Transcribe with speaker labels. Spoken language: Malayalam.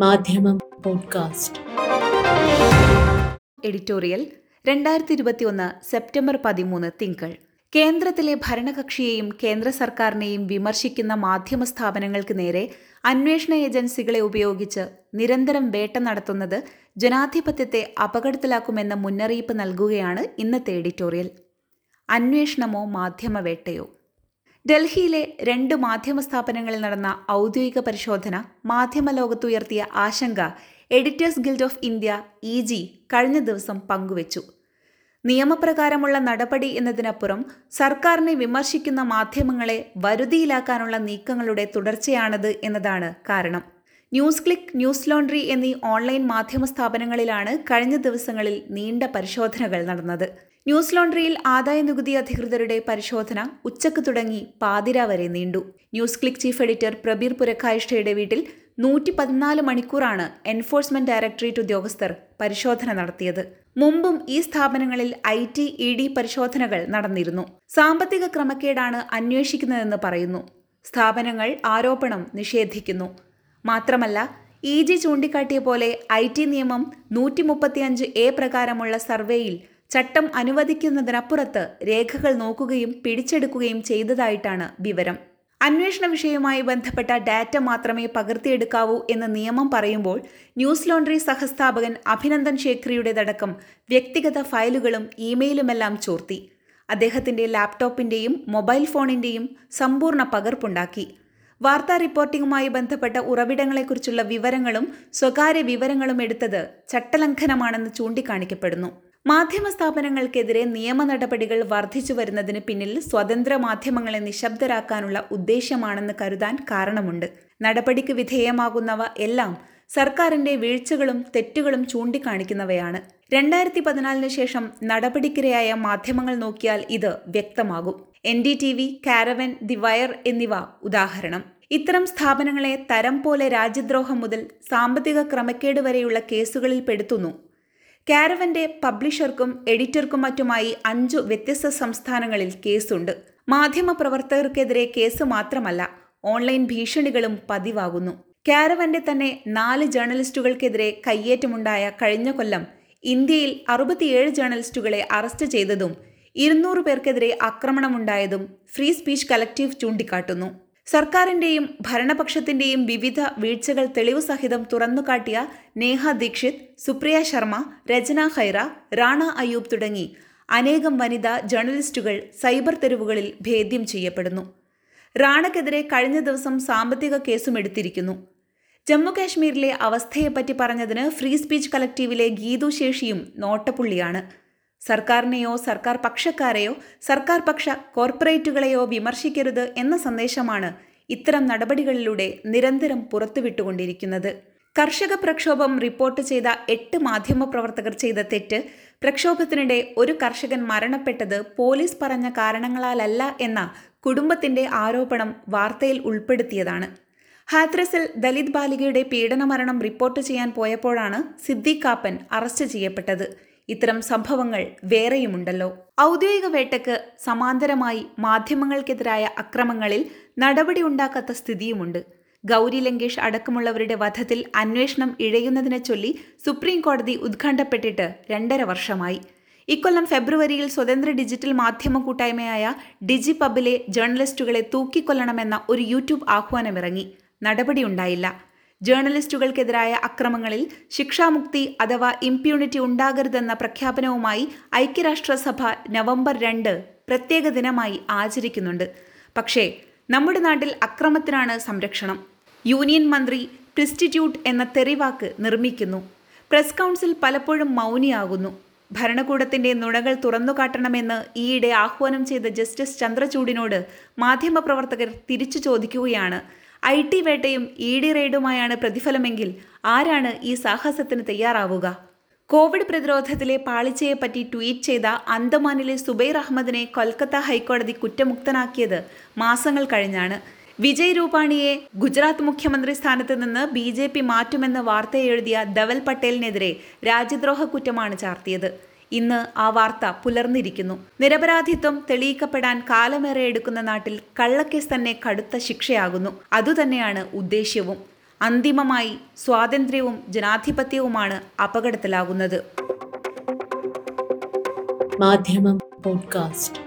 Speaker 1: മാധ്യമം പോഡ്കാസ്റ്റ്.
Speaker 2: എഡിറ്റോറിയൽ രണ്ടായിരത്തി ഇരുപത്തിയൊന്ന് സെപ്റ്റംബർ പതിമൂന്ന് തിങ്കൾ. കേന്ദ്രത്തിലെ ഭരണകക്ഷിയെയും കേന്ദ്ര സർക്കാരിനെയും വിമർശിക്കുന്ന മാധ്യമ സ്ഥാപനങ്ങൾക്ക് നേരെ അന്വേഷണ ഏജൻസികളെ ഉപയോഗിച്ച് നിരന്തരം വേട്ട നടത്തുന്നത് ജനാധിപത്യത്തെ അപകടത്തിലാക്കുമെന്ന മുന്നറിയിപ്പ് നൽകുകയാണ് ഇന്നത്തെ എഡിറ്റോറിയൽ. അന്വേഷണമോ മാധ്യമവേട്ടയോ ഡൽഹിയിലെ രണ്ട് മാധ്യമ സ്ഥാപനങ്ങളിൽ നടന്ന ഔദ്യോഗിക പരിശോധന മാധ്യമ ലോകത്തുയർത്തിയ ആശങ്ക editors guild of India E G കഴിഞ്ഞ ദിവസം പങ്കുവച്ചു. നിയമപ്രകാരമുള്ള നടപടി എന്നതിനപ്പുറം സർക്കാരിനെ വിമർശിക്കുന്ന മാധ്യമങ്ങളെ വരുതിയിലാക്കാനുള്ള നീക്കങ്ങളുടെ തുടർച്ചയാണത് എന്നതാണ് കാരണം. ന്യൂസ് ക്ലിക്ക് ന്യൂസ് ലോണ്ട്രി എന്നീ ഓൺലൈൻ മാധ്യമ സ്ഥാപനങ്ങളിലാണ് കഴിഞ്ഞ ദിവസങ്ങളിൽ നീണ്ട പരിശോധനകൾ നടന്നത്. ന്യൂസ് ലോണ്ടറിയിൽ ആദായ നികുതി അധികൃതരുടെ പരിശോധന ഉച്ചയ്ക്ക് തുടങ്ങി പാതിര വരെ നീണ്ടു. News click chief editor Prabir പുരക്കായിഷ്ഠയുടെ വീട്ടിൽ നൂറ്റി പതിനാല് മണിക്കൂറാണ് എൻഫോഴ്സ്മെന്റ് ഡയറക്ടറേറ്റ് ഉദ്യോഗസ്ഥർ പരിശോധന നടത്തിയത്. മുമ്പും ഈ സ്ഥാപനങ്ങളിൽ ഐ ടി ഇ ഡി പരിശോധനകൾ നടന്നിരുന്നു. സാമ്പത്തിക ക്രമക്കേടാണ് അന്വേഷിക്കുന്നതെന്ന് പറയുന്നു. സ്ഥാപനങ്ങൾ ആരോപണം നിഷേധിക്കുന്നു. മാത്രമല്ല ഇ ജി ചൂണ്ടിക്കാട്ടിയ പോലെ ഐ ടി നിയമം നൂറ്റി മുപ്പത്തിയഞ്ച് എ പ്രകാരമുള്ള സർവേയിൽ ചട്ടം അനുവദിക്കുന്നതിനപ്പുറത്ത് രേഖകൾ നോക്കുകയും പിടിച്ചെടുക്കുകയും ചെയ്തതായിട്ടാണ് വിവരം. അന്വേഷണ വിഷയവുമായി ബന്ധപ്പെട്ട ഡാറ്റ മാത്രമേ പകർത്തിയെടുക്കാവൂ എന്ന നിയമം പറയുമ്പോൾ ന്യൂസ് ലോണ്ടറി സഹസ്ഥാപകൻ അഭിനന്ദൻ ഷേഖ്രിയുടേതടക്കം വ്യക്തിഗത ഫയലുകളും ഇമെയിലുമെല്ലാം ചോർത്തി. അദ്ദേഹത്തിന്റെ ലാപ്ടോപ്പിന്റെയും മൊബൈൽ ഫോണിന്റെയും സമ്പൂർണ പകർപ്പുണ്ടാക്കി. വാർത്താ റിപ്പോർട്ടിംഗുമായി ബന്ധപ്പെട്ട ഉറവിടങ്ങളെക്കുറിച്ചുള്ള വിവരങ്ങളും സ്വകാര്യ വിവരങ്ങളും എടുത്തത് ചട്ടലംഘനമാണെന്ന് ചൂണ്ടിക്കാണിക്കപ്പെടുന്നു. മാധ്യമ സ്ഥാപനങ്ങൾക്കെതിരെ നിയമ നടപടികൾ വർദ്ധിച്ചു വരുന്നതിന് പിന്നിൽ സ്വതന്ത്ര മാധ്യമങ്ങളെ നിശബ്ദരാക്കാനുള്ള ഉദ്ദേശ്യമാണെന്ന് കരുതാൻ കാരണമുണ്ട്. നടപടിക്ക് വിധേയമാകുന്നവ എല്ലാം സർക്കാരിന്റെ വീഴ്ചകളും തെറ്റുകളും ചൂണ്ടിക്കാണിക്കുന്നവയാണ്. രണ്ടായിരത്തി പതിനാലിന് ശേഷം നടപടിക്കിരയായ മാധ്യമങ്ങൾ നോക്കിയാൽ ഇത് വ്യക്തമാകും. N D T V Caravan the wire എന്നിവ ഉദാഹരണം. ഇത്തരം സ്ഥാപനങ്ങളെ തരം പോലെ രാജ്യദ്രോഹം മുതൽ സാമ്പത്തിക ക്രമക്കേട് വരെയുള്ള കേസുകളിൽ പെടുത്തുന്നു. കാരവന്റെ പബ്ലിഷർക്കും എഡിറ്റർക്കും മറ്റുമായി അഞ്ചു വ്യത്യസ്ത സംസ്ഥാനങ്ങളിൽ കേസുണ്ട്. മാധ്യമ പ്രവർത്തകർക്കെതിരെ കേസ് മാത്രമല്ല ഓൺലൈൻ ഭീഷണികളും പതിവാകുന്നു. കാരവന്റെ തന്നെ നാല് ജേർണലിസ്റ്റുകൾക്കെതിരെ കയ്യേറ്റമുണ്ടായ കഴിഞ്ഞ കൊല്ലം ഇന്ത്യയിൽ അറുപത്തിയേഴ് ജേർണലിസ്റ്റുകളെ അറസ്റ്റ് ചെയ്തതും ഇരുന്നൂറ് പേർക്കെതിരെ ആക്രമണമുണ്ടായതും ഫ്രീ സ്പീച്ച് കലക്റ്റീവ് ചൂണ്ടിക്കാട്ടുന്നു. സർക്കാരിന്റെയും ഭരണപക്ഷത്തിന്റെയും വിവിധ വീഴ്ചകൾ തെളിവ് സഹിതം തുറന്നുകാട്ടിയ നേഹ ദീക്ഷിത് സുപ്രിയ ശർമ്മ രചന ഹൈറ റാണ അയൂബ് തുടങ്ങി അനേകം വനിതാ ജേർണലിസ്റ്റുകൾ സൈബർ തെരുവുകളിൽ ഭേദ്യം ചെയ്യപ്പെടുന്നു. റാണക്കെതിരെ കഴിഞ്ഞ ദിവസം സാമ്പത്തിക കേസും എടുത്തിരിക്കുന്നു. ജമ്മു കാശ്മീരിലെ അവസ്ഥയെപ്പറ്റി പറഞ്ഞതിന് ഫ്രീ സ്പീച്ച് കളക്റ്റീവിലെ ഗീതു ശേഷിയും നോട്ടപ്പുള്ളിയാണ്. സർക്കാരിനെയോ സർക്കാർ പക്ഷക്കാരെയോ സർക്കാർ പക്ഷ കോർപ്പറേറ്റുകളെയോ വിമർശിക്കരുത് എന്ന സന്ദേശമാണ് ഇത്തരം നടപടികളിലൂടെ നിരന്തരം പുറത്തുവിട്ടുകൊണ്ടിരിക്കുന്നത്. കർഷക പ്രക്ഷോഭം റിപ്പോർട്ട് ചെയ്ത എട്ട് മാധ്യമപ്രവർത്തകർ ചെയ്ത തെറ്റ് പ്രക്ഷോഭത്തിനിടെ ഒരു കർഷകൻ മരണപ്പെട്ടത് പോലീസ് പറഞ്ഞ കാരണങ്ങളാലല്ല എന്ന കുടുംബത്തിന്റെ ആരോപണം വാർത്തയിൽ ഉൾപ്പെടുത്തിയതാണ്. ഹാത്രസിൽ ദലിത് ബാലികയുടെ പീഡനമരണം റിപ്പോർട്ട് ചെയ്യാൻ പോയപ്പോഴാണ് സിദ്ദിഖാപ്പൻ അറസ്റ്റ് ചെയ്യപ്പെട്ടത്. ഇത്തരം സംഭവങ്ങൾ വേറെയുമുണ്ടല്ലോ. ഔദ്യോഗിക വേട്ടയ്ക്ക് സമാന്തരമായി മാധ്യമങ്ങൾക്കെതിരായ അക്രമങ്ങളിൽ നടപടി ഉണ്ടാക്കാത്ത സ്ഥിതിയുമുണ്ട്. ഗൗരി ലങ്കേഷ് അടക്കമുള്ളവരുടെ വധത്തിൽ അന്വേഷണം ഇഴയുന്നതിനെ ചൊല്ലി സുപ്രീം കോടതി ഉത്കണ്ഠപ്പെട്ടിട്ട് രണ്ടര വർഷമായി. ഇക്കൊല്ലം ഫെബ്രുവരിയിൽ സ്വതന്ത്ര ഡിജിറ്റൽ മാധ്യമ കൂട്ടായ്മയായ ഡിജി പബിലെ ജേർണലിസ്റ്റുകളെ തൂക്കിക്കൊല്ലണമെന്ന ഒരു യൂട്യൂബ് ആഹ്വാനമിറങ്ങി. നടപടിയുണ്ടായില്ല. ജേർണലിസ്റ്റുകൾക്കെതിരായ അക്രമങ്ങളിൽ ശിക്ഷാമുക്തി അഥവാ ഇംപ്യൂണിറ്റി ഉണ്ടാകരുതെന്ന പ്രഖ്യാപനവുമായി ഐക്യരാഷ്ട്രസഭ നവംബർ രണ്ട് പ്രത്യേക ദിനമായി ആചരിക്കുന്നുണ്ട്. പക്ഷേ നമ്മുടെ നാട്ടിൽ അക്രമത്തിനാണ് സംരക്ഷണം. യൂണിയൻ മന്ത്രി പ്രിസ്റ്റിറ്റ്യൂട്ട് എന്ന തെറിവാക്ക് നിർമ്മിക്കുന്നു. പ്രസ് കൗൺസിൽ പലപ്പോഴും മൗനിയാകുന്നു. ഭരണകൂടത്തിന്റെ നുണകൾ തുറന്നുകാട്ടണമെന്ന് ഈയിടെ ആഹ്വാനം ചെയ്ത ജസ്റ്റിസ് ചന്ദ്രചൂഡിനോട് മാധ്യമപ്രവർത്തകർ തിരിച്ചു ചോദിക്കുകയാണ്. ഐ ടി വേട്ടയും ഇ ഡി റെയ്ഡുമായാണ് പ്രതിഫലമെങ്കിൽ ആരാണ് ഈ സാഹസത്തിന് തയ്യാറാവുക? കോവിഡ് പ്രതിരോധത്തിലെ പാളിച്ചയെപ്പറ്റി ട്വീറ്റ് ചെയ്ത അന്തമാനിലെ സുബൈർ അഹമ്മദിനെ കൊൽക്കത്ത ഹൈക്കോടതി കുറ്റമുക്തനാക്കിയത് മാസങ്ങൾ കഴിഞ്ഞാണ്. വിജയ് രൂപാണിയെ ഗുജറാത്ത് മുഖ്യമന്ത്രി സ്ഥാനത്ത് നിന്ന് ബി ജെ പി മാറ്റുമെന്ന് വാർത്തയെഴുതിയ ധവൽ പട്ടേലിനെതിരെ രാജ്യദ്രോഹ കുറ്റമാണ് ചാർത്തിയത്. ഇന്ന് ആ വാർത്ത പുലർന്നിരിക്കുന്നു. നിരപരാധിത്വം തെളിയിക്കപ്പെടാൻ കാലമേറെ എടുക്കുന്ന നാട്ടിൽ കള്ളക്കേസ് തന്നെ കടുത്ത ശിക്ഷയാകുന്നു. അതുതന്നെയാണ് ഉദ്ദേശ്യവും. അന്തിമമായി സ്വാതന്ത്ര്യവും ജനാധിപത്യവുമാണ് അപകടത്തിലാകുന്നത്.
Speaker 1: മാധ്യമം പോഡ്കാസ്റ്റ്.